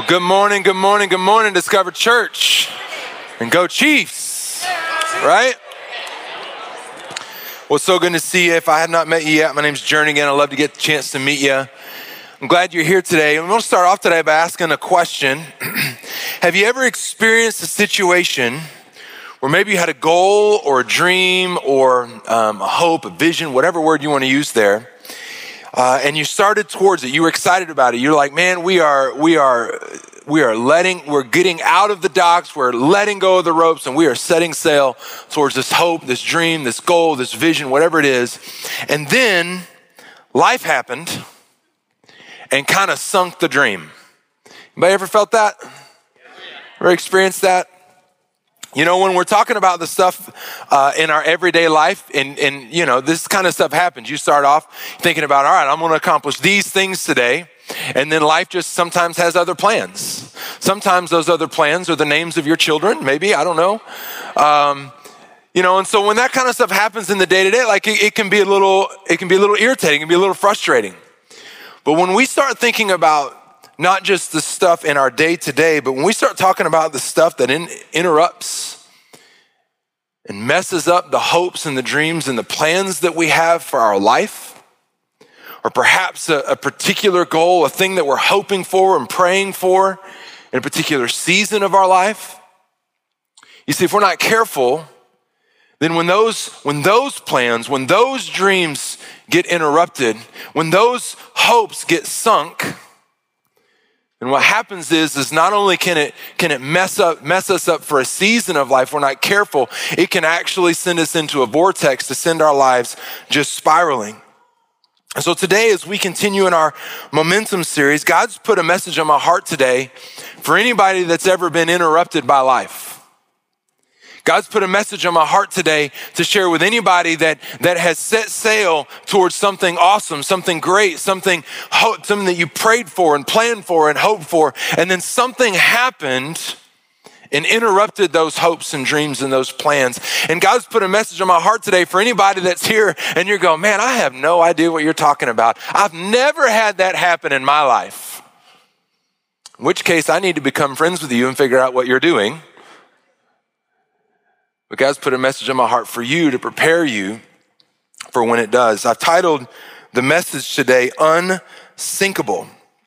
Well, good morning, good morning, good morning, Discover Church. And go Chiefs, right? Well, so good to see you. If I have not met you yet, my name's Jernigan. I'd love to get the chance to meet you. I'm glad you're here today. I'm going to start off today by asking a question. have you ever experienced a situation where maybe you had a goal or a dream or um, a hope, a vision, whatever word you want to use there, uh, and you started towards it. You were excited about it. You're like, man, we are, we are, we are letting, we're getting out of the docks. We're letting go of the ropes and we are setting sail towards this hope, this dream, this goal, this vision, whatever it is. And then life happened and kind of sunk the dream. Anybody ever felt that? Ever experienced that? You know, when we're talking about the stuff uh, in our everyday life, and, and, you know, this kind of stuff happens. You start off thinking about, all right, I'm going to accomplish these things today. And then life just sometimes has other plans. Sometimes those other plans are the names of your children, maybe, I don't know. Um, you know, and so when that kind of stuff happens in the day to day, like it, it can be a little, it can be a little irritating, it can be a little frustrating. But when we start thinking about not just the stuff in our day to day, but when we start talking about the stuff that in, interrupts and messes up the hopes and the dreams and the plans that we have for our life, or perhaps a, a particular goal, a thing that we're hoping for and praying for in a particular season of our life, you see, if we're not careful, then when those when those plans when those dreams get interrupted when those hopes get sunk and what happens is, is not only can it, can it mess up, mess us up for a season of life, we're not careful, it can actually send us into a vortex to send our lives just spiraling. And so today, as we continue in our momentum series, God's put a message on my heart today for anybody that's ever been interrupted by life. God's put a message on my heart today to share with anybody that, that has set sail towards something awesome, something great, something, something that you prayed for and planned for and hoped for, and then something happened and interrupted those hopes and dreams and those plans. And God's put a message on my heart today for anybody that's here and you're going, man, I have no idea what you're talking about. I've never had that happen in my life. In which case, I need to become friends with you and figure out what you're doing but God's put a message in my heart for you to prepare you for when it does. I've titled the message today, Unsinkable.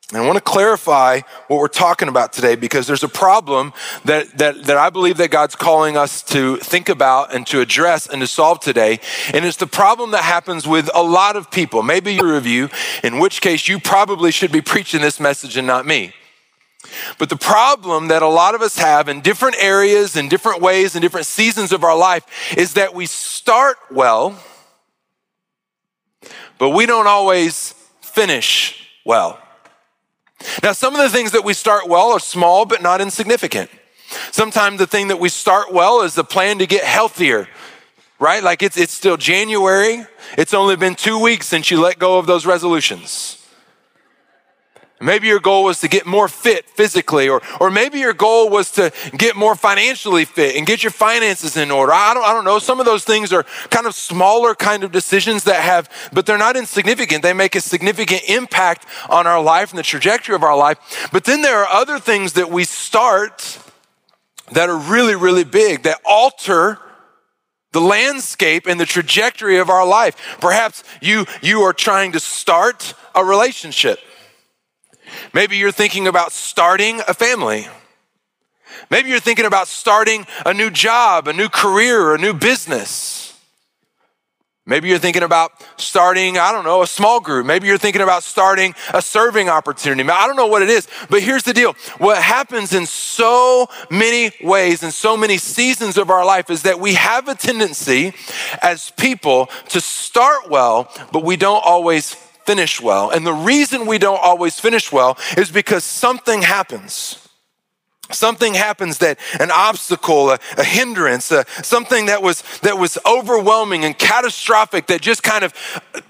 And I want to clarify what we're talking about today because there's a problem that, that, that I believe that God's calling us to think about and to address and to solve today. And it's the problem that happens with a lot of people. Maybe you're of you, in which case you probably should be preaching this message and not me. But the problem that a lot of us have in different areas, in different ways, in different seasons of our life is that we start well, but we don't always finish well. Now, some of the things that we start well are small but not insignificant. Sometimes the thing that we start well is the plan to get healthier, right? Like it's, it's still January. It's only been two weeks since you let go of those resolutions. Maybe your goal was to get more fit physically, or, or maybe your goal was to get more financially fit and get your finances in order. I don't, I don't know. Some of those things are kind of smaller kind of decisions that have, but they're not insignificant. They make a significant impact on our life and the trajectory of our life. But then there are other things that we start that are really, really big, that alter the landscape and the trajectory of our life. Perhaps you, you are trying to start a relationship. Maybe you're thinking about starting a family. Maybe you're thinking about starting a new job, a new career, a new business. Maybe you're thinking about starting, I don't know, a small group. Maybe you're thinking about starting a serving opportunity. I don't know what it is, but here's the deal. What happens in so many ways, in so many seasons of our life, is that we have a tendency as people to start well, but we don't always finish well. And the reason we don't always finish well is because something happens. Something happens that an obstacle a, a hindrance a, something that was that was overwhelming and catastrophic that just kind of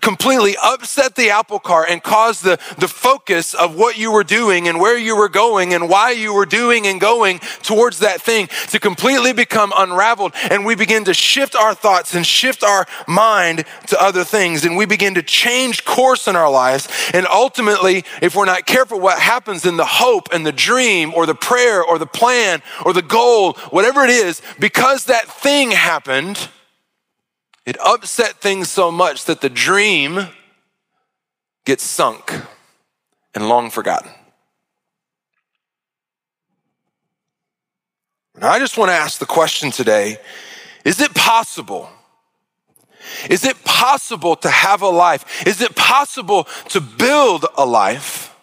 completely upset the apple cart and caused the, the focus of what you were doing and where you were going and why you were doing and going towards that thing to completely become unraveled. And we begin to shift our thoughts and shift our mind to other things. And we begin to change course in our lives. And ultimately if we're not careful what happens in the hope and the dream or the prayer or the plan or the goal, whatever it is, because that thing happened, it upset things so much that the dream gets sunk and long forgotten. And I just want to ask the question today is it possible? Is it possible to have a life? Is it possible to build a life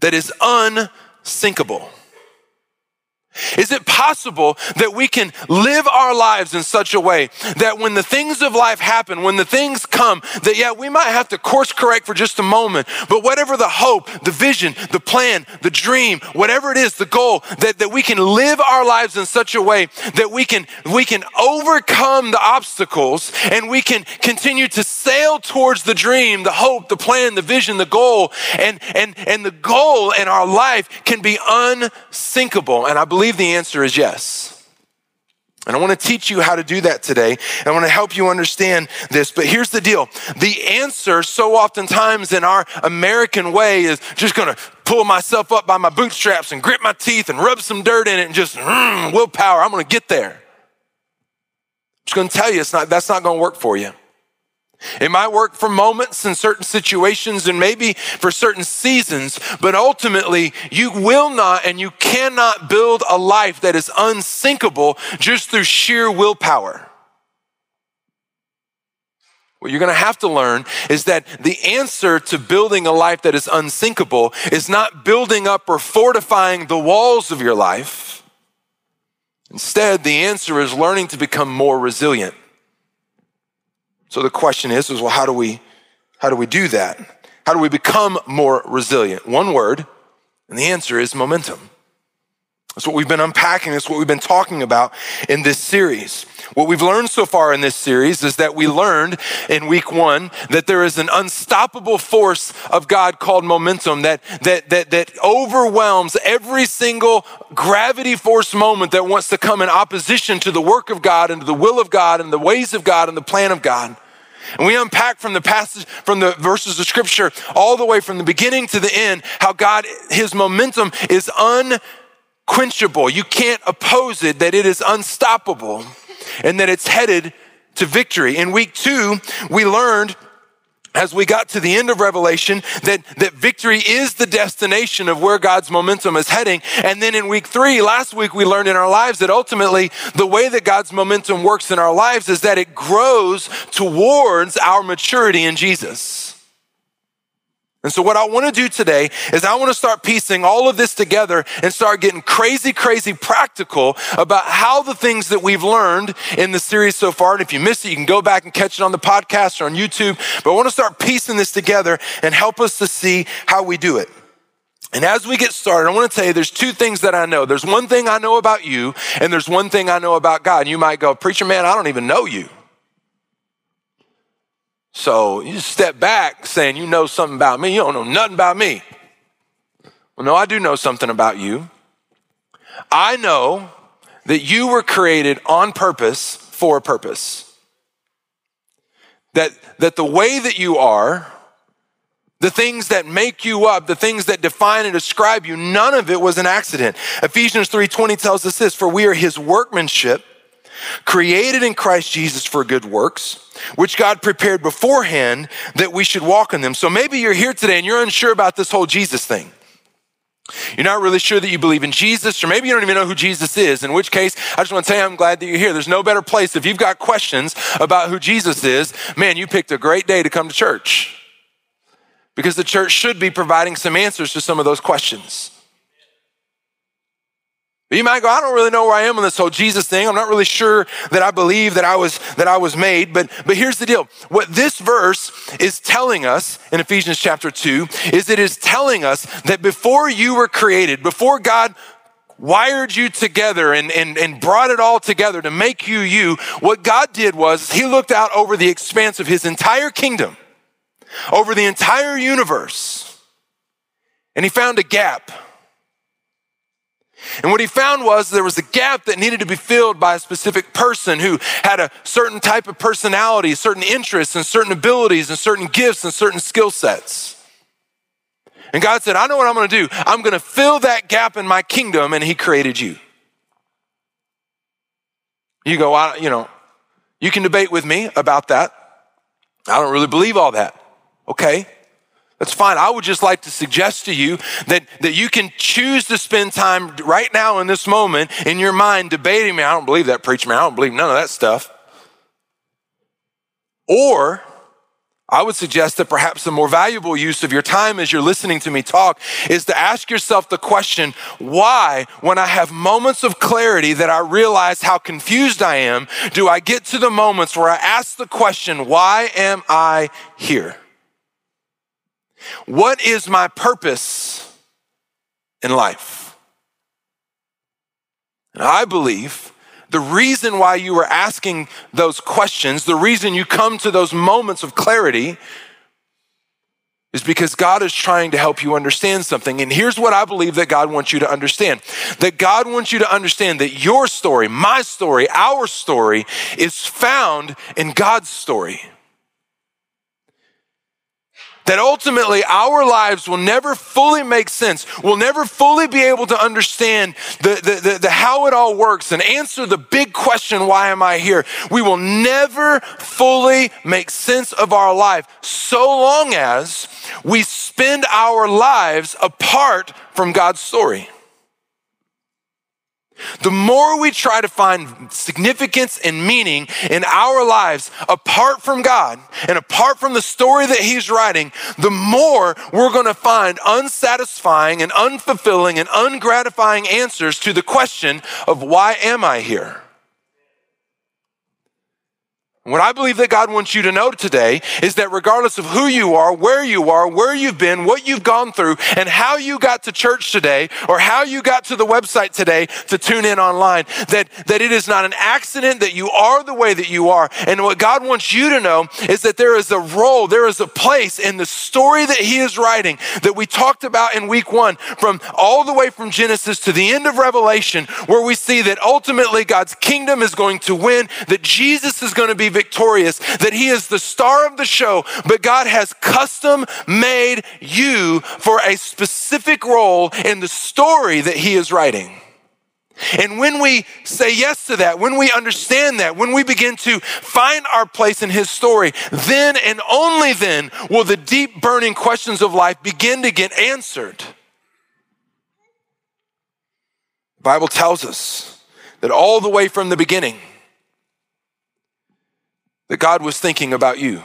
that is unsinkable? Is it possible that we can live our lives in such a way that when the things of life happen, when the things come, that yeah, we might have to course correct for just a moment, but whatever the hope, the vision, the plan, the dream, whatever it is, the goal, that, that we can live our lives in such a way that we can, we can overcome the obstacles and we can continue to sail towards the dream, the hope, the plan, the vision, the goal, and, and, and the goal in our life can be unsinkable. And I believe the answer is yes. And I want to teach you how to do that today. I want to help you understand this. But here's the deal the answer, so oftentimes in our American way, is just going to pull myself up by my bootstraps and grit my teeth and rub some dirt in it and just mm, willpower. I'm going to get there. I'm just going to tell you, it's not, that's not going to work for you. It might work for moments in certain situations and maybe for certain seasons, but ultimately you will not and you cannot build a life that is unsinkable just through sheer willpower. What you're going to have to learn is that the answer to building a life that is unsinkable is not building up or fortifying the walls of your life. Instead, the answer is learning to become more resilient. So the question is, is well, how do we how do we do that? How do we become more resilient? One word, and the answer is momentum. That's what we've been unpacking. That's what we've been talking about in this series. What we've learned so far in this series is that we learned in week one that there is an unstoppable force of God called momentum that, that, that, that overwhelms every single gravity force moment that wants to come in opposition to the work of God and to the will of God and the ways of God and the plan of God. And we unpack from the passage, from the verses of scripture, all the way from the beginning to the end, how God, his momentum is unquenchable. You can't oppose it, that it is unstoppable, and that it's headed to victory. In week two, we learned as we got to the end of Revelation that, that victory is the destination of where God's momentum is heading. And then in week three, last week, we learned in our lives that ultimately the way that God's momentum works in our lives is that it grows towards our maturity in Jesus. And so, what I want to do today is I want to start piecing all of this together and start getting crazy, crazy practical about how the things that we've learned in the series so far, and if you missed it, you can go back and catch it on the podcast or on YouTube. But I want to start piecing this together and help us to see how we do it. And as we get started, I want to tell you there's two things that I know. There's one thing I know about you, and there's one thing I know about God. And you might go, Preacher man, I don't even know you. So you step back saying you know something about me. You don't know nothing about me. Well, no, I do know something about you. I know that you were created on purpose for a purpose. That, that the way that you are, the things that make you up, the things that define and describe you, none of it was an accident. Ephesians 3:20 tells us this, for we are his workmanship created in Christ Jesus for good works, which God prepared beforehand that we should walk in them. So maybe you're here today and you're unsure about this whole Jesus thing. You're not really sure that you believe in Jesus, or maybe you don't even know who Jesus is, in which case, I just want to you I'm glad that you're here. There's no better place. If you've got questions about who Jesus is, man, you picked a great day to come to church. Because the church should be providing some answers to some of those questions. You might go, I don't really know where I am on this whole Jesus thing. I'm not really sure that I believe that I was that I was made, but but here's the deal. What this verse is telling us in Ephesians chapter 2 is it is telling us that before you were created, before God wired you together and, and, and brought it all together to make you you, what God did was he looked out over the expanse of his entire kingdom, over the entire universe, and he found a gap. And what he found was there was a gap that needed to be filled by a specific person who had a certain type of personality, certain interests, and certain abilities, and certain gifts, and certain skill sets. And God said, I know what I'm going to do. I'm going to fill that gap in my kingdom, and He created you. You go, I, you know, you can debate with me about that. I don't really believe all that. Okay, that's fine. I would just like to suggest to you that, that you can choose to spend time right now in this moment in your mind debating me. I don't believe that, preacher man. I don't believe none of that stuff. Or I would suggest that perhaps the more valuable use of your time as you're listening to me talk is to ask yourself the question why, when I have moments of clarity that I realize how confused I am, do I get to the moments where I ask the question, why am I here? What is my purpose in life? And I believe the reason why you are asking those questions, the reason you come to those moments of clarity, is because God is trying to help you understand something. And here's what I believe that God wants you to understand that God wants you to understand that your story, my story, our story is found in God's story that ultimately our lives will never fully make sense. We'll never fully be able to understand the, the, the, the, how it all works and answer the big question, why am I here? We will never fully make sense of our life so long as we spend our lives apart from God's story. The more we try to find significance and meaning in our lives apart from God and apart from the story that He's writing, the more we're going to find unsatisfying and unfulfilling and ungratifying answers to the question of why am I here? What I believe that God wants you to know today is that regardless of who you are, where you are, where you've been, what you've gone through, and how you got to church today, or how you got to the website today to tune in online, that, that it is not an accident that you are the way that you are. And what God wants you to know is that there is a role, there is a place in the story that He is writing that we talked about in week one, from all the way from Genesis to the end of Revelation, where we see that ultimately God's kingdom is going to win, that Jesus is going to be victorious, that He is the star of the show, but God has custom made you for a specific role in the story that He is writing. And when we say yes to that, when we understand that, when we begin to find our place in His story, then and only then will the deep burning questions of life begin to get answered. The Bible tells us that all the way from the beginning, that God was thinking about you.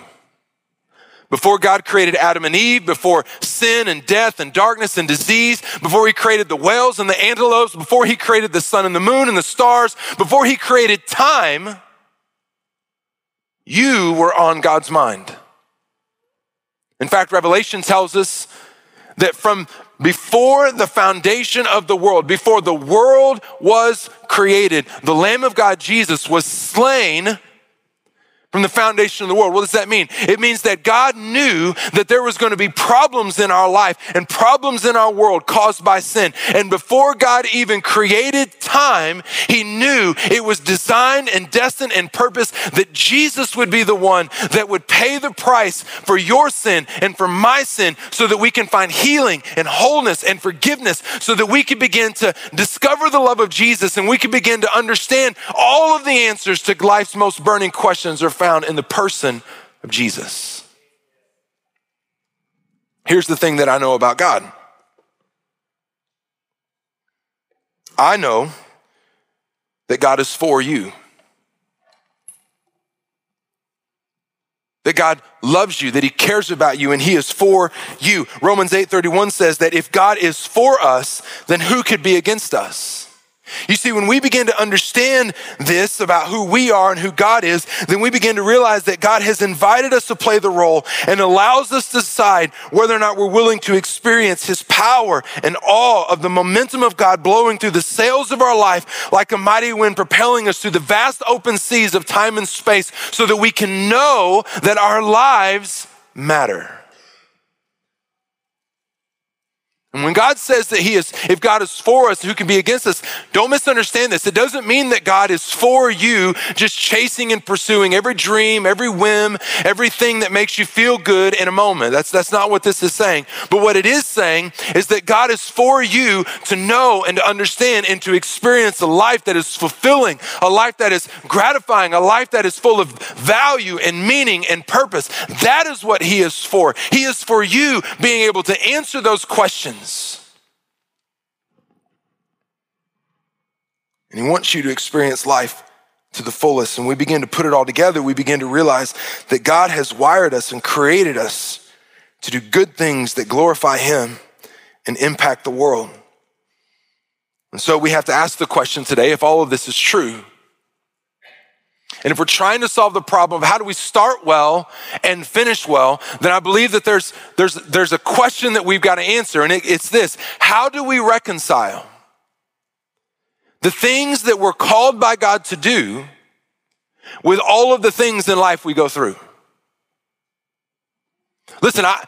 Before God created Adam and Eve, before sin and death and darkness and disease, before He created the whales and the antelopes, before He created the sun and the moon and the stars, before He created time, you were on God's mind. In fact, Revelation tells us that from before the foundation of the world, before the world was created, the Lamb of God, Jesus, was slain from the foundation of the world. What does that mean? It means that God knew that there was going to be problems in our life and problems in our world caused by sin. And before God even created time, he knew it was designed and destined and purpose that Jesus would be the one that would pay the price for your sin and for my sin so that we can find healing and wholeness and forgiveness so that we can begin to discover the love of Jesus and we can begin to understand all of the answers to life's most burning questions or found in the person of Jesus. Here's the thing that I know about God I know that God is for you. That God loves you, that he cares about you and he is for you. Romans 8:31 says that if God is for us, then who could be against us? You see, when we begin to understand this about who we are and who God is, then we begin to realize that God has invited us to play the role and allows us to decide whether or not we're willing to experience His power and awe of the momentum of God blowing through the sails of our life like a mighty wind, propelling us through the vast open seas of time and space so that we can know that our lives matter. And when God says that He is, if God is for us, who can be against us? Don't misunderstand this. It doesn't mean that God is for you, just chasing and pursuing every dream, every whim, everything that makes you feel good in a moment. That's, that's not what this is saying. But what it is saying is that God is for you to know and to understand and to experience a life that is fulfilling, a life that is gratifying, a life that is full of value and meaning and purpose. That is what He is for. He is for you being able to answer those questions and He wants you to experience life to the fullest. And we begin to put it all together, we begin to realize that God has wired us and created us to do good things that glorify Him and impact the world. And so we have to ask the question today if all of this is true, and if we're trying to solve the problem of how do we start well and finish well, then I believe that there's, there's, there's a question that we've got to answer, and it, it's this How do we reconcile the things that we're called by God to do with all of the things in life we go through? Listen, I,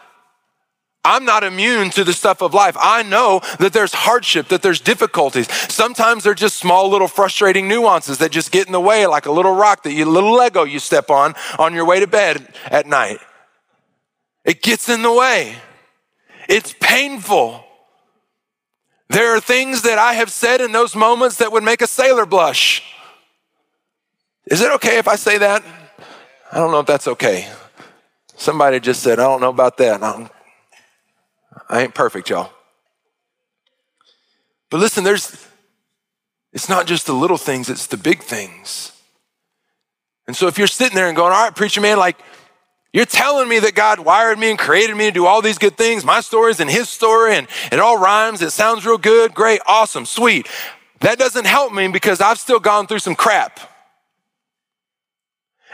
I'm not immune to the stuff of life. I know that there's hardship, that there's difficulties. Sometimes they're just small little frustrating nuances that just get in the way, like a little rock that you, little Lego you step on on your way to bed at night. It gets in the way. It's painful. There are things that I have said in those moments that would make a sailor blush. Is it okay if I say that? I don't know if that's okay. Somebody just said, I don't know about that. I ain't perfect, y'all. But listen, there's, it's not just the little things, it's the big things. And so if you're sitting there and going, all right, preacher man, like, you're telling me that God wired me and created me to do all these good things. My story's and his story, and it all rhymes. It sounds real good. Great, awesome, sweet. That doesn't help me because I've still gone through some crap.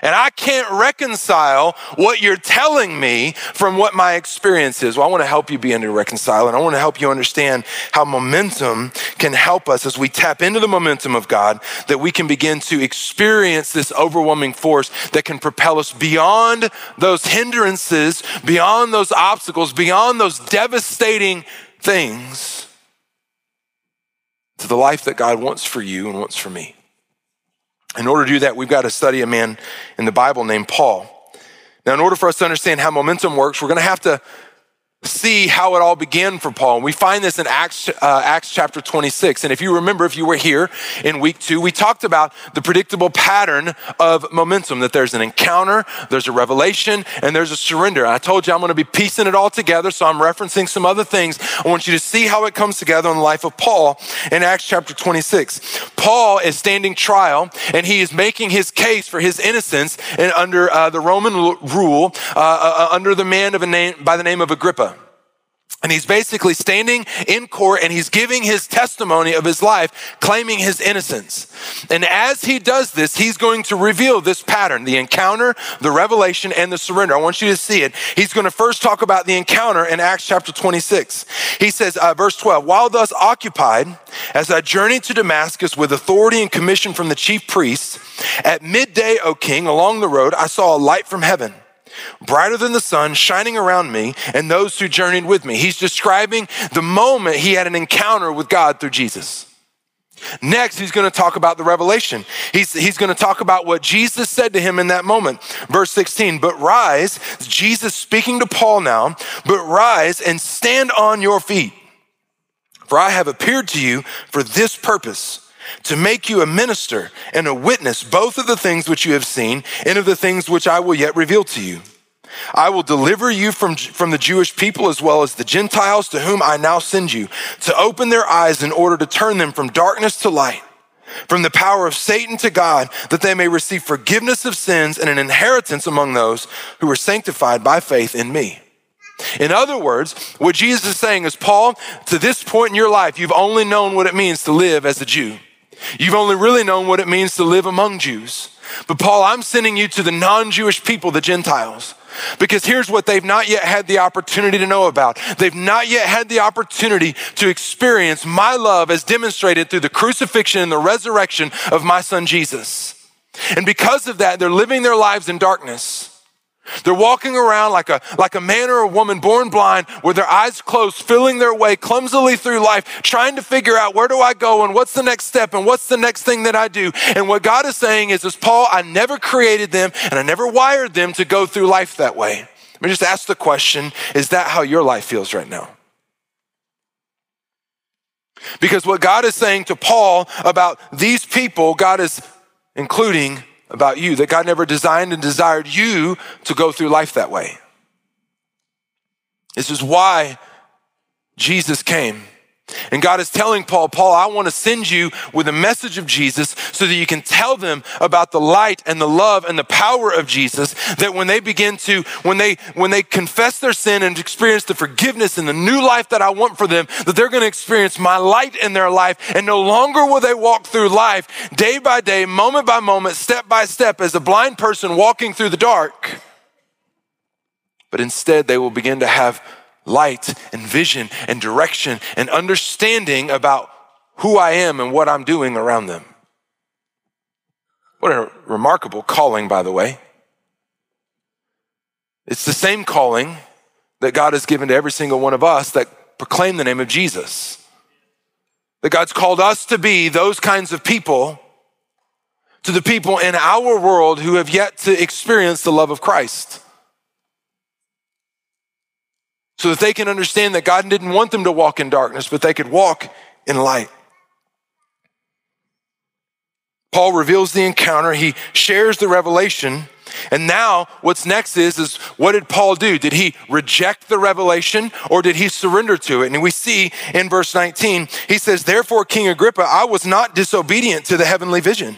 And I can't reconcile what you're telling me from what my experience is. Well, I want to help you be able to reconcile, and I want to help you understand how momentum can help us as we tap into the momentum of God, that we can begin to experience this overwhelming force that can propel us beyond those hindrances, beyond those obstacles, beyond those devastating things to the life that God wants for you and wants for me. In order to do that, we've got to study a man in the Bible named Paul. Now, in order for us to understand how momentum works, we're going to have to see how it all began for Paul. And we find this in Acts, uh, Acts chapter 26. And if you remember, if you were here in week two, we talked about the predictable pattern of momentum that there's an encounter, there's a revelation, and there's a surrender. I told you I'm going to be piecing it all together, so I'm referencing some other things. I want you to see how it comes together in the life of Paul in Acts chapter 26. Paul is standing trial, and he is making his case for his innocence and under uh, the Roman rule, uh, uh, under the man of a name by the name of Agrippa. And he's basically standing in court and he's giving his testimony of his life, claiming his innocence. And as he does this, he's going to reveal this pattern the encounter, the revelation, and the surrender. I want you to see it. He's going to first talk about the encounter in Acts chapter 26. He says, uh, verse 12, while thus occupied, as I journeyed to Damascus with authority and commission from the chief priests, at midday, O king, along the road, I saw a light from heaven brighter than the sun, shining around me and those who journeyed with me. He's describing the moment he had an encounter with God through Jesus. Next, he's going to talk about the revelation. He's, he's going to talk about what Jesus said to him in that moment. Verse 16, but rise, Jesus speaking to Paul now, but rise and stand on your feet. For I have appeared to you for this purpose to make you a minister and a witness both of the things which you have seen and of the things which I will yet reveal to you. I will deliver you from, from the Jewish people as well as the Gentiles to whom I now send you to open their eyes in order to turn them from darkness to light, from the power of Satan to God, that they may receive forgiveness of sins and an inheritance among those who are sanctified by faith in me. In other words, what Jesus is saying is, Paul, to this point in your life, you've only known what it means to live as a Jew. You've only really known what it means to live among Jews. But Paul, I'm sending you to the non Jewish people, the Gentiles. Because here's what they've not yet had the opportunity to know about. They've not yet had the opportunity to experience my love as demonstrated through the crucifixion and the resurrection of my son Jesus. And because of that, they're living their lives in darkness. They're walking around like a, like a man or a woman born blind with their eyes closed, feeling their way clumsily through life, trying to figure out where do I go and what's the next step and what's the next thing that I do. And what God is saying is, is Paul, I never created them and I never wired them to go through life that way. Let me just ask the question, is that how your life feels right now? Because what God is saying to Paul about these people, God is including about you, that God never designed and desired you to go through life that way. This is why Jesus came. And God is telling Paul, Paul, I want to send you with a message of Jesus so that you can tell them about the light and the love and the power of Jesus that when they begin to when they when they confess their sin and experience the forgiveness and the new life that I want for them that they're going to experience my light in their life and no longer will they walk through life day by day, moment by moment, step by step as a blind person walking through the dark. But instead they will begin to have light and vision and direction and understanding about who I am and what I'm doing around them. What a remarkable calling, by the way. It's the same calling that God has given to every single one of us that proclaim the name of Jesus. That God's called us to be those kinds of people to the people in our world who have yet to experience the love of Christ so that they can understand that God didn't want them to walk in darkness, but they could walk in light. Paul reveals the encounter, he shares the revelation. And now what's next is is what did Paul do? Did he reject the revelation or did he surrender to it? And we see in verse 19, he says, "Therefore King Agrippa, I was not disobedient to the heavenly vision."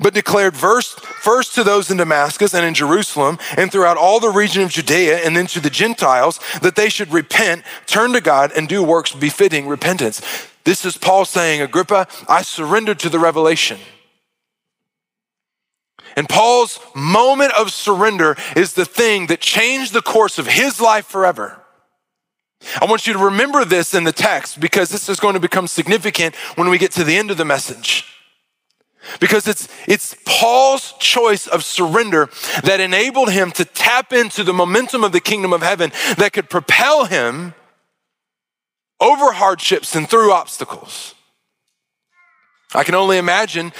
But declared first, first to those in Damascus and in Jerusalem and throughout all the region of Judea and then to the Gentiles that they should repent, turn to God, and do works befitting repentance. This is Paul saying, Agrippa, I surrendered to the revelation. And Paul's moment of surrender is the thing that changed the course of his life forever. I want you to remember this in the text because this is going to become significant when we get to the end of the message. Because it's, it's Paul's choice of surrender that enabled him to tap into the momentum of the kingdom of heaven that could propel him over hardships and through obstacles. I can only imagine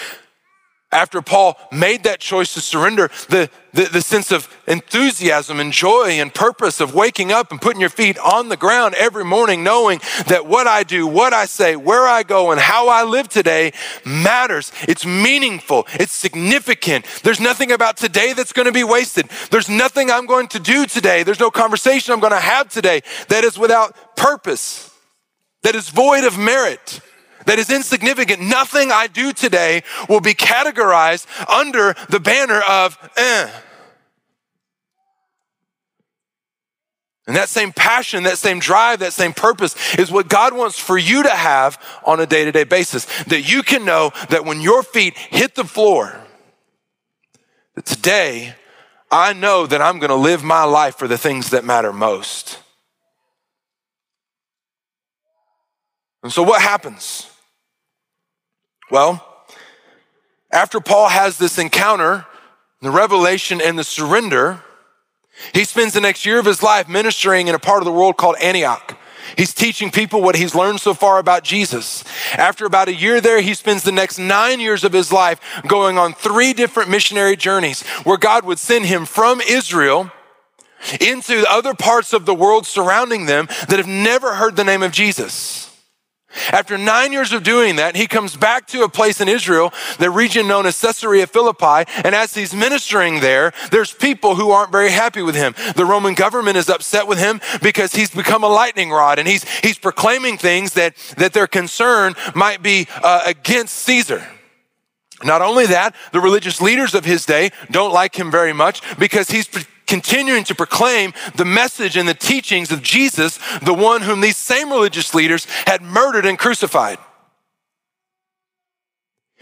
after Paul made that choice to surrender, the, the, the, sense of enthusiasm and joy and purpose of waking up and putting your feet on the ground every morning, knowing that what I do, what I say, where I go, and how I live today matters. It's meaningful, it's significant. There's nothing about today that's going to be wasted. There's nothing I'm going to do today, there's no conversation I'm going to have today that is without purpose, that is void of merit that is insignificant. Nothing I do today will be categorized under the banner of eh. And that same passion, that same drive, that same purpose is what God wants for you to have on a day to day basis. That you can know that when your feet hit the floor, that today I know that I'm going to live my life for the things that matter most. And so what happens? Well, after Paul has this encounter, the revelation and the surrender, he spends the next year of his life ministering in a part of the world called Antioch. He's teaching people what he's learned so far about Jesus. After about a year there, he spends the next nine years of his life going on three different missionary journeys where God would send him from Israel into other parts of the world surrounding them that have never heard the name of Jesus. After nine years of doing that, he comes back to a place in Israel, the region known as Caesarea Philippi. And as he's ministering there, there's people who aren't very happy with him. The Roman government is upset with him because he's become a lightning rod and he's, he's proclaiming things that, that their concern might be uh, against Caesar. Not only that, the religious leaders of his day don't like him very much because he's continuing to proclaim the message and the teachings of Jesus, the one whom these same religious leaders had murdered and crucified.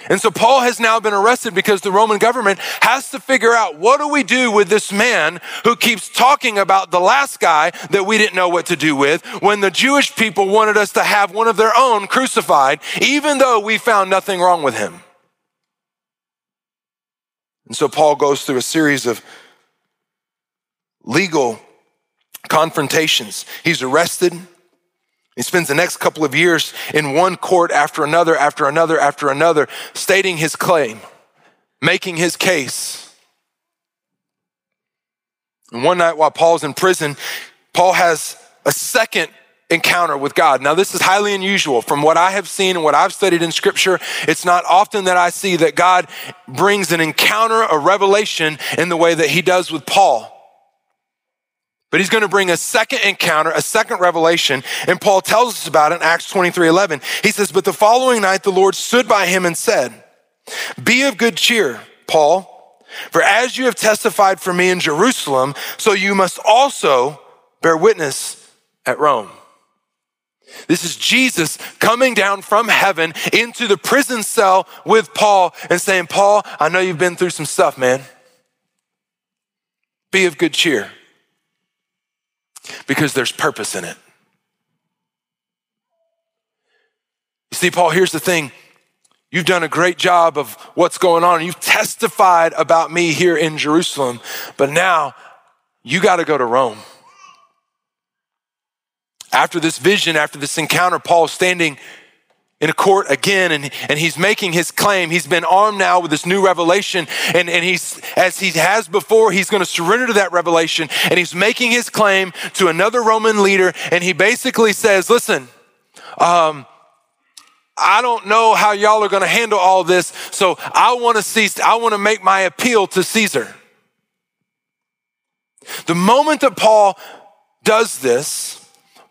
And so Paul has now been arrested because the Roman government has to figure out what do we do with this man who keeps talking about the last guy that we didn't know what to do with when the Jewish people wanted us to have one of their own crucified, even though we found nothing wrong with him. And so Paul goes through a series of legal confrontations. He's arrested. He spends the next couple of years in one court after another, after another, after another, stating his claim, making his case. And one night while Paul's in prison, Paul has a second encounter with God. Now, this is highly unusual from what I have seen and what I've studied in scripture. It's not often that I see that God brings an encounter, a revelation in the way that he does with Paul. But he's going to bring a second encounter, a second revelation. And Paul tells us about it in Acts 23 11. He says, But the following night the Lord stood by him and said, Be of good cheer, Paul, for as you have testified for me in Jerusalem, so you must also bear witness at Rome. This is Jesus coming down from heaven into the prison cell with Paul and saying, Paul, I know you've been through some stuff, man. Be of good cheer because there's purpose in it. You see, Paul, here's the thing. You've done a great job of what's going on. You've testified about me here in Jerusalem, but now you got to go to Rome. After this vision, after this encounter, Paul's standing in a court again and, and he's making his claim. He's been armed now with this new revelation. And, and he's, as he has before, he's going to surrender to that revelation and he's making his claim to another Roman leader. And he basically says, listen, um, I don't know how y'all are going to handle all this. So I want to see, I want to make my appeal to Caesar. The moment that Paul does this,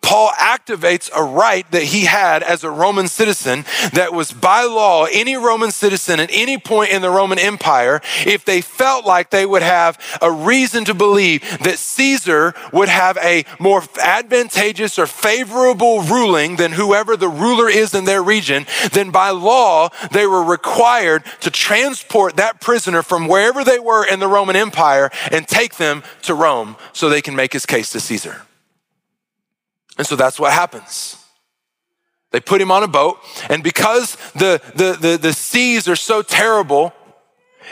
Paul activates a right that he had as a Roman citizen that was by law, any Roman citizen at any point in the Roman Empire, if they felt like they would have a reason to believe that Caesar would have a more advantageous or favorable ruling than whoever the ruler is in their region, then by law, they were required to transport that prisoner from wherever they were in the Roman Empire and take them to Rome so they can make his case to Caesar. And so that's what happens. They put him on a boat, and because the, the, the, the seas are so terrible,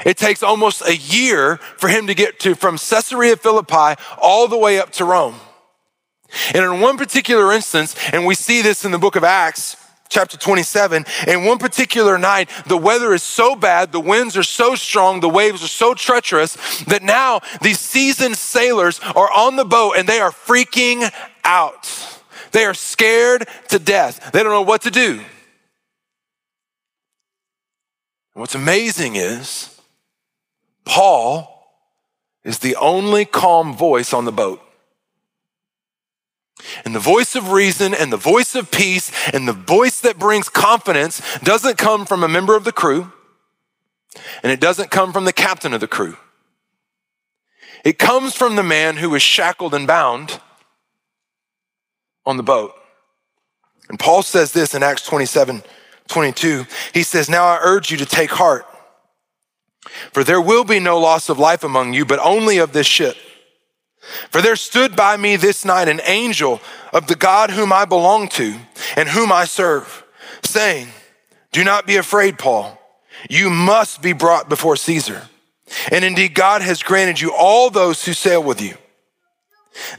it takes almost a year for him to get to from Caesarea Philippi all the way up to Rome. And in one particular instance, and we see this in the book of Acts, chapter 27, in one particular night, the weather is so bad, the winds are so strong, the waves are so treacherous that now these seasoned sailors are on the boat and they are freaking out. They are scared to death. They don't know what to do. what's amazing is Paul is the only calm voice on the boat. And the voice of reason and the voice of peace and the voice that brings confidence doesn't come from a member of the crew and it doesn't come from the captain of the crew. It comes from the man who is shackled and bound on the boat. And Paul says this in Acts 27 22. He says, Now I urge you to take heart, for there will be no loss of life among you, but only of this ship. For there stood by me this night an angel of the God whom I belong to and whom I serve, saying, Do not be afraid, Paul. You must be brought before Caesar. And indeed, God has granted you all those who sail with you.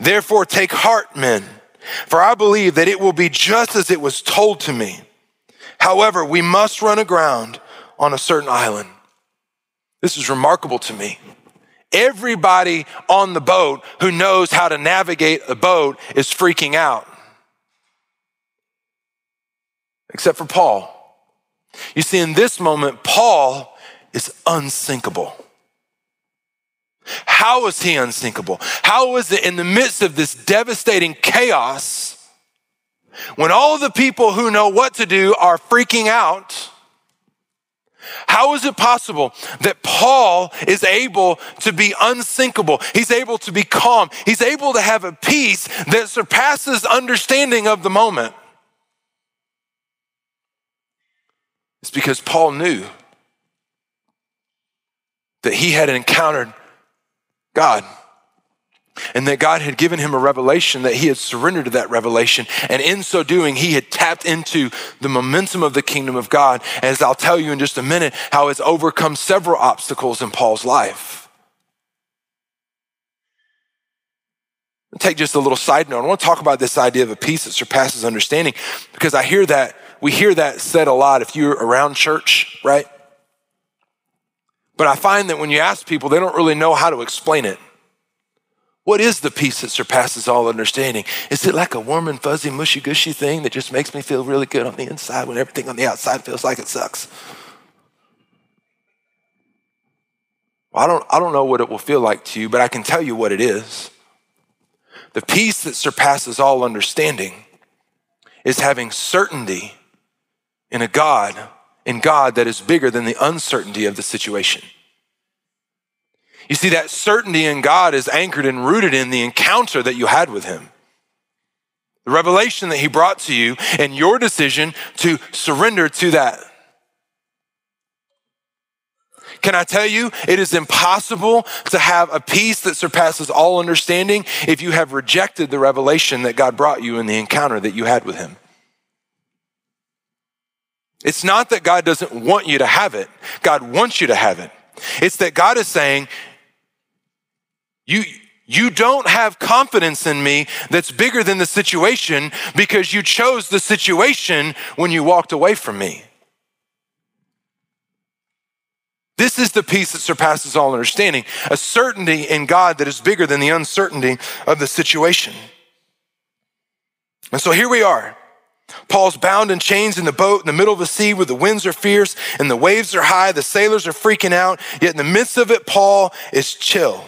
Therefore, take heart, men for I believe that it will be just as it was told to me. However, we must run aground on a certain island. This is remarkable to me. Everybody on the boat who knows how to navigate a boat is freaking out, except for Paul. You see, in this moment, Paul is unsinkable. How is he unsinkable? How is it in the midst of this devastating chaos, when all the people who know what to do are freaking out? How is it possible that Paul is able to be unsinkable? He's able to be calm. He's able to have a peace that surpasses understanding of the moment. It's because Paul knew that he had encountered God and that God had given him a revelation, that he had surrendered to that revelation. And in so doing, he had tapped into the momentum of the kingdom of God. As I'll tell you in just a minute, how it's overcome several obstacles in Paul's life. Take just a little side note. I want to talk about this idea of a peace that surpasses understanding because I hear that, we hear that said a lot if you're around church, right? But I find that when you ask people, they don't really know how to explain it. What is the peace that surpasses all understanding? Is it like a warm and fuzzy, mushy gushy thing that just makes me feel really good on the inside when everything on the outside feels like it sucks? Well, I don't, I don't know what it will feel like to you, but I can tell you what it is. The peace that surpasses all understanding is having certainty in a God in God that is bigger than the uncertainty of the situation. You see, that certainty in God is anchored and rooted in the encounter that you had with Him. The revelation that He brought to you and your decision to surrender to that. Can I tell you, it is impossible to have a peace that surpasses all understanding if you have rejected the revelation that God brought you in the encounter that you had with Him. It's not that God doesn't want you to have it, God wants you to have it. It's that God is saying, you, you don't have confidence in me that's bigger than the situation because you chose the situation when you walked away from me. This is the peace that surpasses all understanding, a certainty in God that is bigger than the uncertainty of the situation. And so here we are. Paul's bound in chains in the boat in the middle of the sea where the winds are fierce and the waves are high. The sailors are freaking out. Yet in the midst of it, Paul is chill.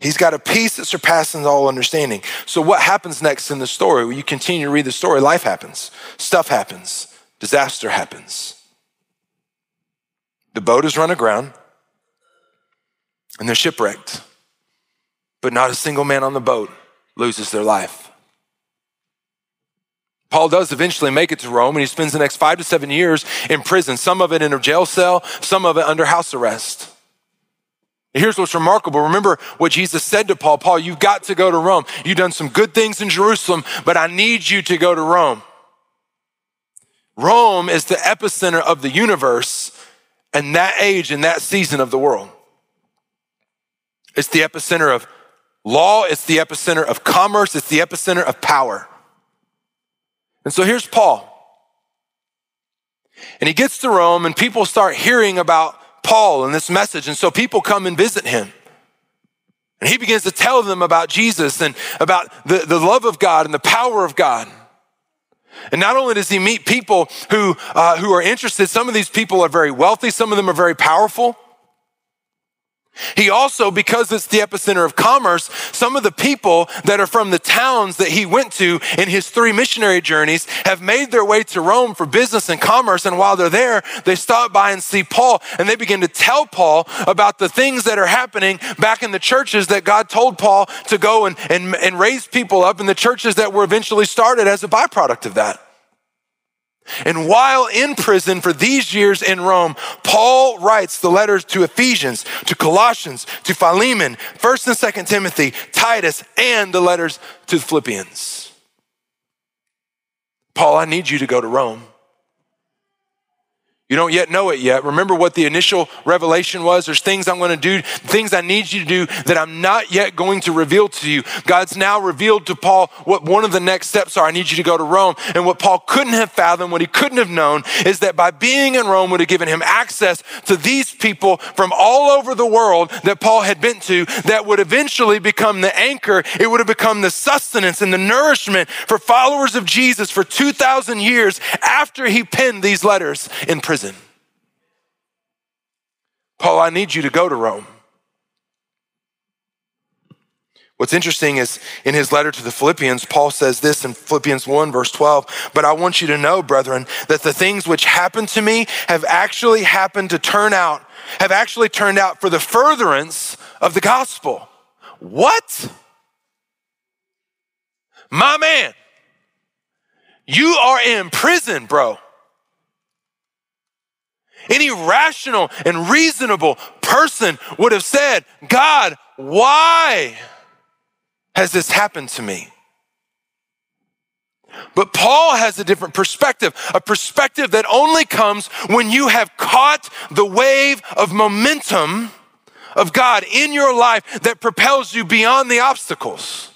He's got a peace that surpasses all understanding. So, what happens next in the story? When you continue to read the story, life happens, stuff happens, disaster happens. The boat is run aground and they're shipwrecked, but not a single man on the boat loses their life. Paul does eventually make it to Rome and he spends the next five to seven years in prison, some of it in a jail cell, some of it under house arrest. Here's what's remarkable. Remember what Jesus said to Paul Paul, you've got to go to Rome. You've done some good things in Jerusalem, but I need you to go to Rome. Rome is the epicenter of the universe and that age and that season of the world. It's the epicenter of law, it's the epicenter of commerce, it's the epicenter of power. And so here's Paul. And he gets to Rome, and people start hearing about Paul and this message. And so people come and visit him. And he begins to tell them about Jesus and about the, the love of God and the power of God. And not only does he meet people who, uh, who are interested, some of these people are very wealthy, some of them are very powerful. He also, because it's the epicenter of commerce, some of the people that are from the towns that he went to in his three missionary journeys have made their way to Rome for business and commerce. And while they're there, they stop by and see Paul and they begin to tell Paul about the things that are happening back in the churches that God told Paul to go and, and, and raise people up in the churches that were eventually started as a byproduct of that. And while in prison for these years in Rome, Paul writes the letters to Ephesians, to Colossians, to Philemon, 1st and 2nd Timothy, Titus, and the letters to the Philippians. Paul, I need you to go to Rome. You don't yet know it yet. Remember what the initial revelation was? There's things I'm going to do, things I need you to do that I'm not yet going to reveal to you. God's now revealed to Paul what one of the next steps are. I need you to go to Rome. And what Paul couldn't have fathomed, what he couldn't have known, is that by being in Rome would have given him access to these people from all over the world that Paul had been to that would eventually become the anchor. It would have become the sustenance and the nourishment for followers of Jesus for 2,000 years after he penned these letters in prison. Paul, I need you to go to Rome. What's interesting is in his letter to the Philippians, Paul says this in Philippians 1, verse 12. But I want you to know, brethren, that the things which happened to me have actually happened to turn out, have actually turned out for the furtherance of the gospel. What? My man, you are in prison, bro. Any rational and reasonable person would have said, God, why has this happened to me? But Paul has a different perspective, a perspective that only comes when you have caught the wave of momentum of God in your life that propels you beyond the obstacles.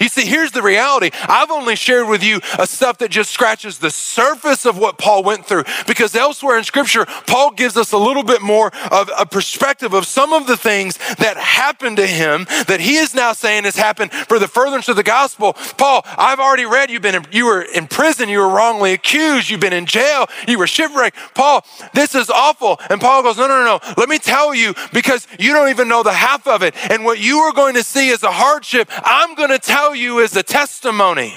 You see, here's the reality. I've only shared with you a stuff that just scratches the surface of what Paul went through because elsewhere in scripture, Paul gives us a little bit more of a perspective of some of the things that happened to him that he is now saying has happened for the furtherance of the gospel. Paul, I've already read you've been, you were in prison, you were wrongly accused, you've been in jail, you were shipwrecked. Paul, this is awful. And Paul goes, no, no, no, no. Let me tell you because you don't even know the half of it. And what you are going to see is a hardship. I'm going to tell you is a testimony.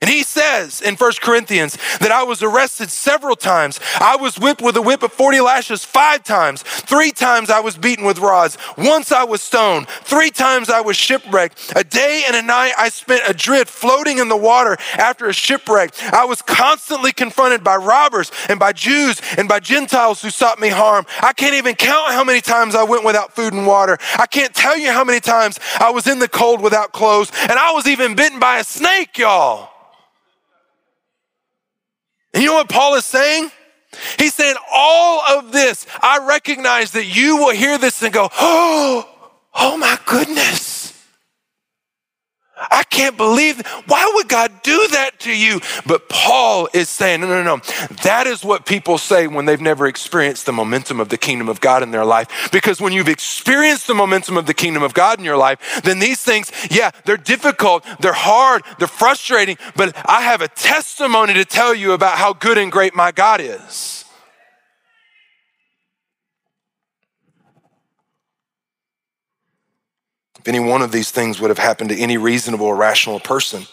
And he says in 1 Corinthians that I was arrested several times. I was whipped with a whip of 40 lashes five times. Three times I was beaten with rods. Once I was stoned. Three times I was shipwrecked. A day and a night I spent adrift floating in the water after a shipwreck. I was constantly confronted by robbers and by Jews and by Gentiles who sought me harm. I can't even count how many times I went without food and water. I can't tell you how many times I was in the cold without clothes. And I was even bitten by a snake, y'all. And you know what Paul is saying? He's saying, all of this, I recognize that you will hear this and go, oh, oh my goodness. I can't believe, why would God do that to you? But Paul is saying, no, no, no. That is what people say when they've never experienced the momentum of the kingdom of God in their life. Because when you've experienced the momentum of the kingdom of God in your life, then these things, yeah, they're difficult, they're hard, they're frustrating, but I have a testimony to tell you about how good and great my God is. If any one of these things would have happened to any reasonable or rational person,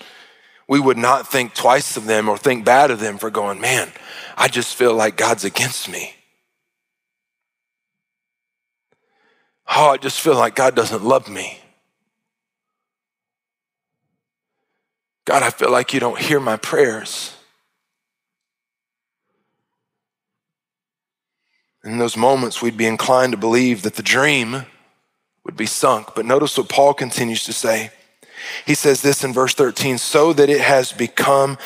we would not think twice of them or think bad of them for going, man, I just feel like God's against me. Oh, I just feel like God doesn't love me. God, I feel like you don't hear my prayers. In those moments, we'd be inclined to believe that the dream would be sunk. But notice what Paul continues to say. He says this in verse 13 so that it has become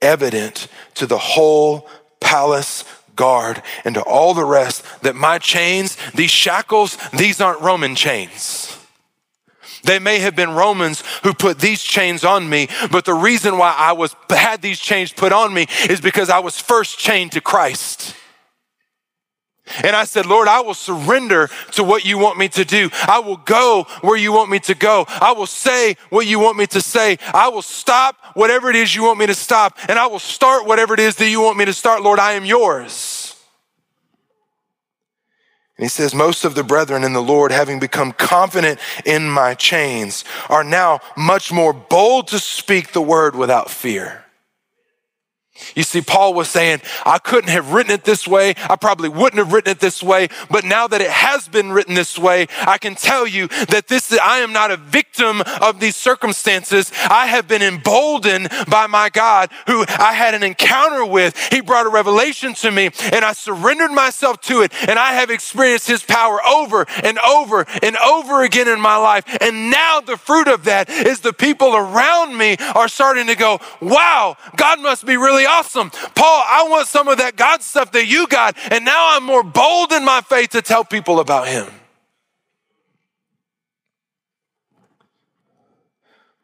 evident to the whole palace guard and to all the rest that my chains, these shackles, these aren't Roman chains. They may have been Romans who put these chains on me, but the reason why I was had these chains put on me is because I was first chained to Christ. And I said, Lord, I will surrender to what you want me to do. I will go where you want me to go. I will say what you want me to say. I will stop whatever it is you want me to stop. And I will start whatever it is that you want me to start. Lord, I am yours. And he says, Most of the brethren in the Lord, having become confident in my chains, are now much more bold to speak the word without fear. You see, Paul was saying, I couldn't have written it this way. I probably wouldn't have written it this way. But now that it has been written this way, I can tell you that this, I am not a victim of these circumstances. I have been emboldened by my God who I had an encounter with. He brought a revelation to me and I surrendered myself to it. And I have experienced his power over and over and over again in my life. And now the fruit of that is the people around me are starting to go, wow, God must be really awesome. Paul, I want some of that God stuff that you got. And now I'm more bold in my faith to tell people about Him.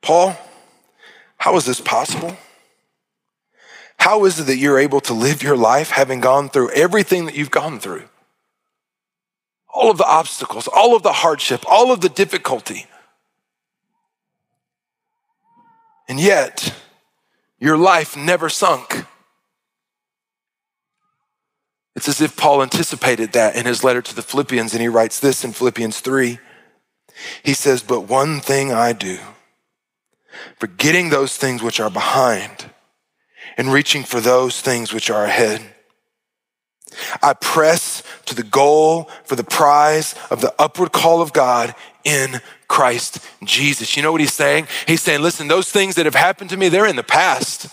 Paul, how is this possible? How is it that you're able to live your life having gone through everything that you've gone through? All of the obstacles, all of the hardship, all of the difficulty. And yet, your life never sunk. It's as if Paul anticipated that in his letter to the Philippians, and he writes this in Philippians 3. He says, But one thing I do, forgetting those things which are behind and reaching for those things which are ahead. I press to the goal for the prize of the upward call of God in Christ Jesus. You know what he's saying? He's saying, listen, those things that have happened to me, they're in the past.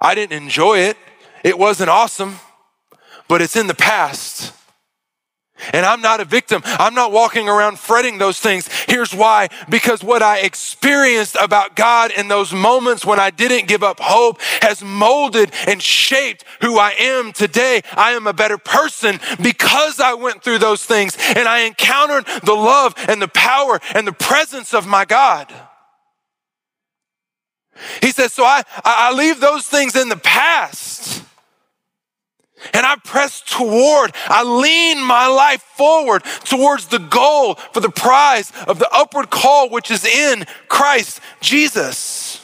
I didn't enjoy it, it wasn't awesome. but it's in the past. And I'm not a victim. I'm not walking around fretting those things. Here's why. Because what I experienced about God in those moments when I didn't give up hope has molded and shaped who I am today. I am a better person because I went through those things and I encountered the love and the power and the presence of my God. He says, so I, I leave those things in the past. And I press toward, I lean my life forward towards the goal for the prize of the upward call which is in Christ Jesus.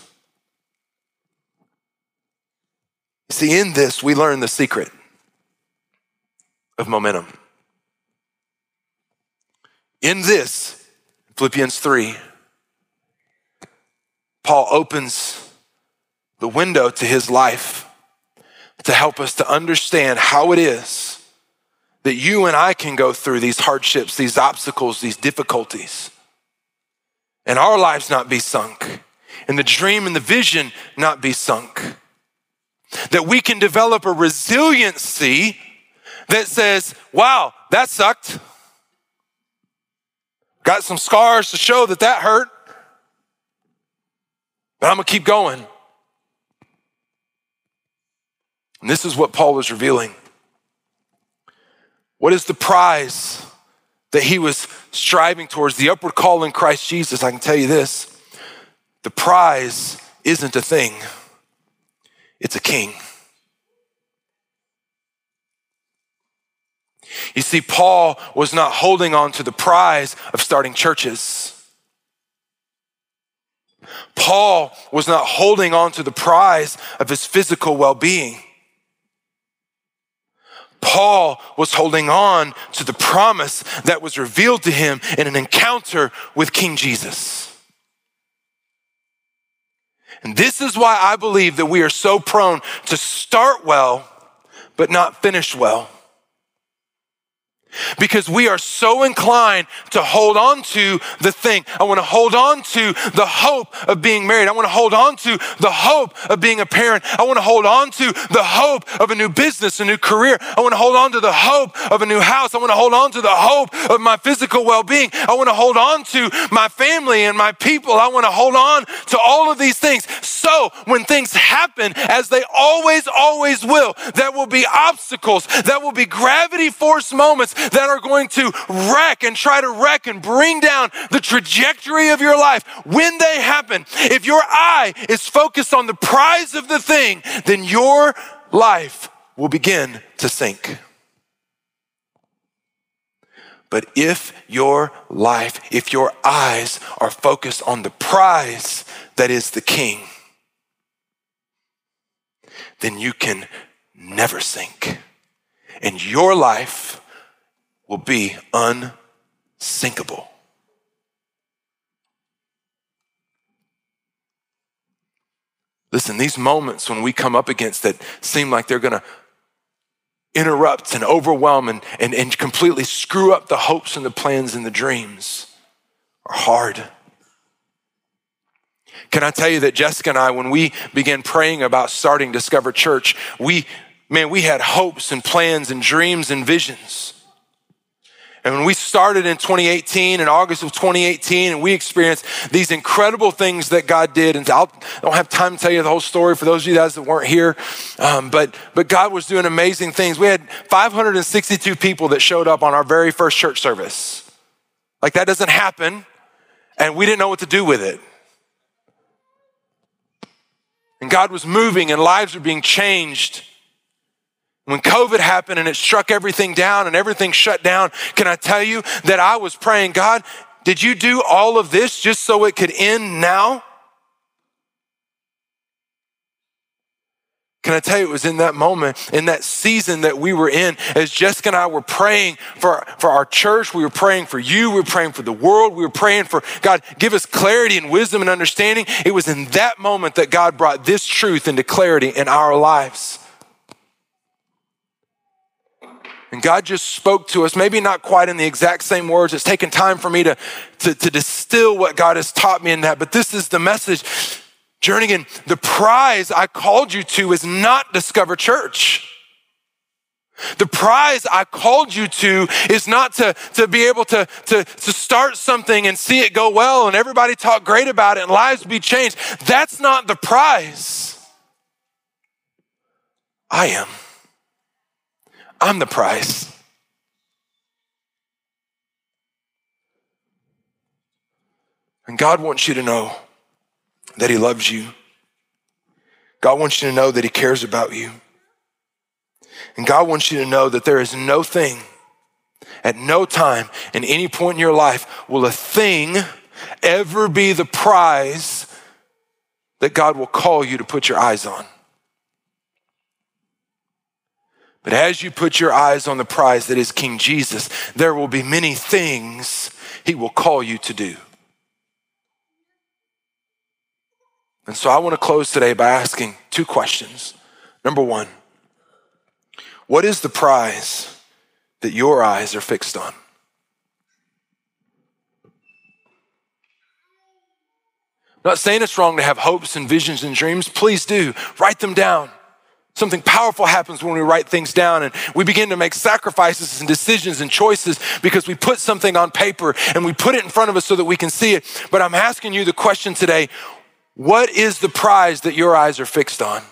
See, in this, we learn the secret of momentum. In this, Philippians 3, Paul opens the window to his life to help us to understand how it is that you and I can go through these hardships, these obstacles, these difficulties, and our lives not be sunk, and the dream and the vision not be sunk. That we can develop a resiliency that says, wow, that sucked. Got some scars to show that that hurt, but I'm gonna keep going. And this is what Paul is revealing. What is the prize that he was striving towards? The upward call in Christ Jesus. I can tell you this the prize isn't a thing, it's a king. You see, Paul was not holding on to the prize of starting churches. Paul was not holding on to the prize of his physical well being. Paul was holding on to the promise that was revealed to him in an encounter with King Jesus. And this is why I believe that we are so prone to start well, but not finish well because we are so inclined to hold on to the thing. I want to hold on to the hope of being married. I want to hold on to the hope of being a parent. I want to hold on to the hope of a new business, a new career. I want to hold on to the hope of a new house. I want to hold on to the hope of my physical well being. I want to hold on to my family and my people. I want to hold on to all of these things. So when things happen, as they always, always will, there will be obstacles, there will be gravity force moments that are going to wreck and try to wreck and bring down the trajectory of your life, when they happen, if your eye is focused on the prize of the thing, then your life will begin to sink. But if your life, if your eyes are focused on the prize that is the king, then you can never sink. And your life will be unsinkable. Listen, these moments when we come up against that seem like they're going to interrupt and overwhelm and, and, and completely screw up the hopes and the plans and the dreams are hard. Can I tell you that Jessica and I, when we began praying about starting Discover Church, we, man, we had hopes and plans and dreams and visions. And when we started in 2018, in August of 2018, and we experienced these incredible things that God did, and I'll, I don't have time to tell you the whole story for those of you guys that weren't here, um, but, but God was doing amazing things. We had 562 people that showed up on our very first church service. Like that doesn't happen, and we didn't know what to do with it. And God was moving, and lives were being changed. When COVID happened and it struck everything down and everything shut down, can I tell you that I was praying, God, did you do all of this just so it could end now? Can I tell you, it was in that moment, in that season that we were in, as Jessica and I were praying for, for our church, we were praying for you, we were praying for the world, we were praying for God, give us clarity and wisdom and understanding. It was in that moment that God brought this truth into clarity in our lives. And God just spoke to us, maybe not quite in the exact same words. It's taken time for me to, to, to distill what God has taught me in that. But this is the message. Jernigan, the prize I called you to is not Discover Church. The prize I called you to is not to, to be able to, to, to start something and see it go well and everybody talk great about it and lives be changed. That's not the prize. I am. I'm the prize. And God wants you to know that He loves you. God wants you to know that He cares about you. And God wants you to know that there is no thing, at no time, in any point in your life, will a thing ever be the prize that God will call you to put your eyes on. But as you put your eyes on the prize that is King Jesus, there will be many things he will call you to do. And so I want to close today by asking two questions. Number one, what is the prize that your eyes are fixed on? I'm not saying it's wrong to have hopes and visions and dreams. Please do. Write them down. Something powerful happens when we write things down and we begin to make sacrifices and decisions and choices because we put something on paper and we put it in front of us so that we can see it. But I'm asking you the question today what is the prize that your eyes are fixed on?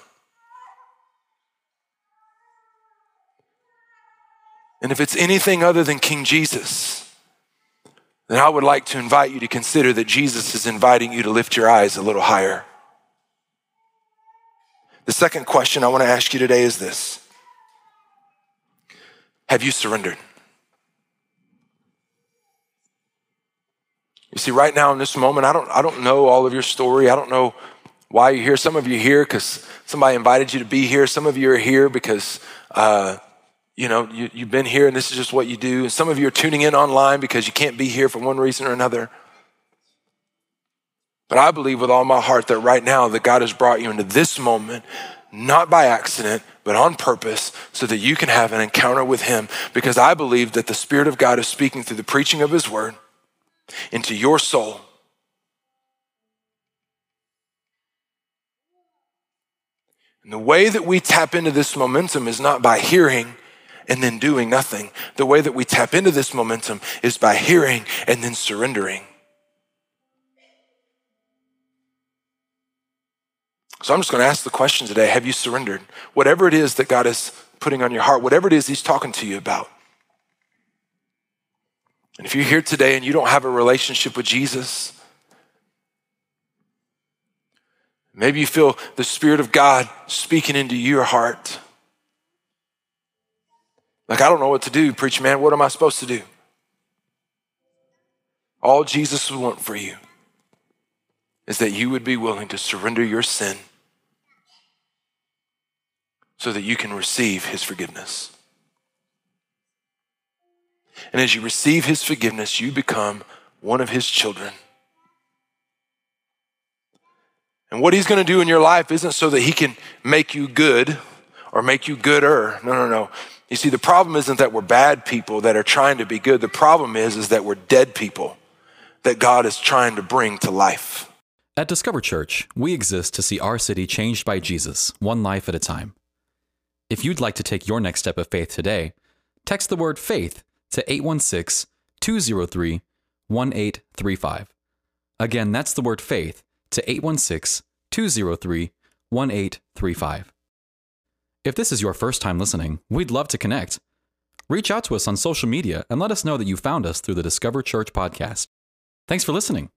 And if it's anything other than King Jesus, then I would like to invite you to consider that Jesus is inviting you to lift your eyes a little higher. The second question I want to ask you today is this Have you surrendered? You see, right now in this moment, I don't, I don't know all of your story. I don't know why you're here. Some of you are here because somebody invited you to be here. Some of you are here because, uh, you know, you, you've been here and this is just what you do. And some of you are tuning in online because you can't be here for one reason or another. But I believe with all my heart that right now that God has brought you into this moment, not by accident, but on purpose, so that you can have an encounter with Him. Because I believe that the Spirit of God is speaking through the preaching of His Word into your soul. And the way that we tap into this momentum is not by hearing and then doing nothing. The way that we tap into this momentum is by hearing and then surrendering. So I'm just going to ask the question today Have you surrendered? Whatever it is that God is putting on your heart, whatever it is He's talking to you about. And if you're here today and you don't have a relationship with Jesus, maybe you feel the Spirit of God speaking into your heart. Like, I don't know what to do, preacher man. What am I supposed to do? All Jesus would want for you is that you would be willing to surrender your sin so that you can receive his forgiveness. And as you receive his forgiveness, you become one of his children. And what he's going to do in your life isn't so that he can make you good or make you gooder. No, no, no. You see, the problem isn't that we're bad people that are trying to be good. The problem is, is that we're dead people that God is trying to bring to life. At Discover Church, we exist to see our city changed by Jesus, one life at a time. If you'd like to take your next step of faith today, text the word faith to 816 203 1835. Again, that's the word faith to 816 203 1835. If this is your first time listening, we'd love to connect. Reach out to us on social media and let us know that you found us through the Discover Church podcast. Thanks for listening.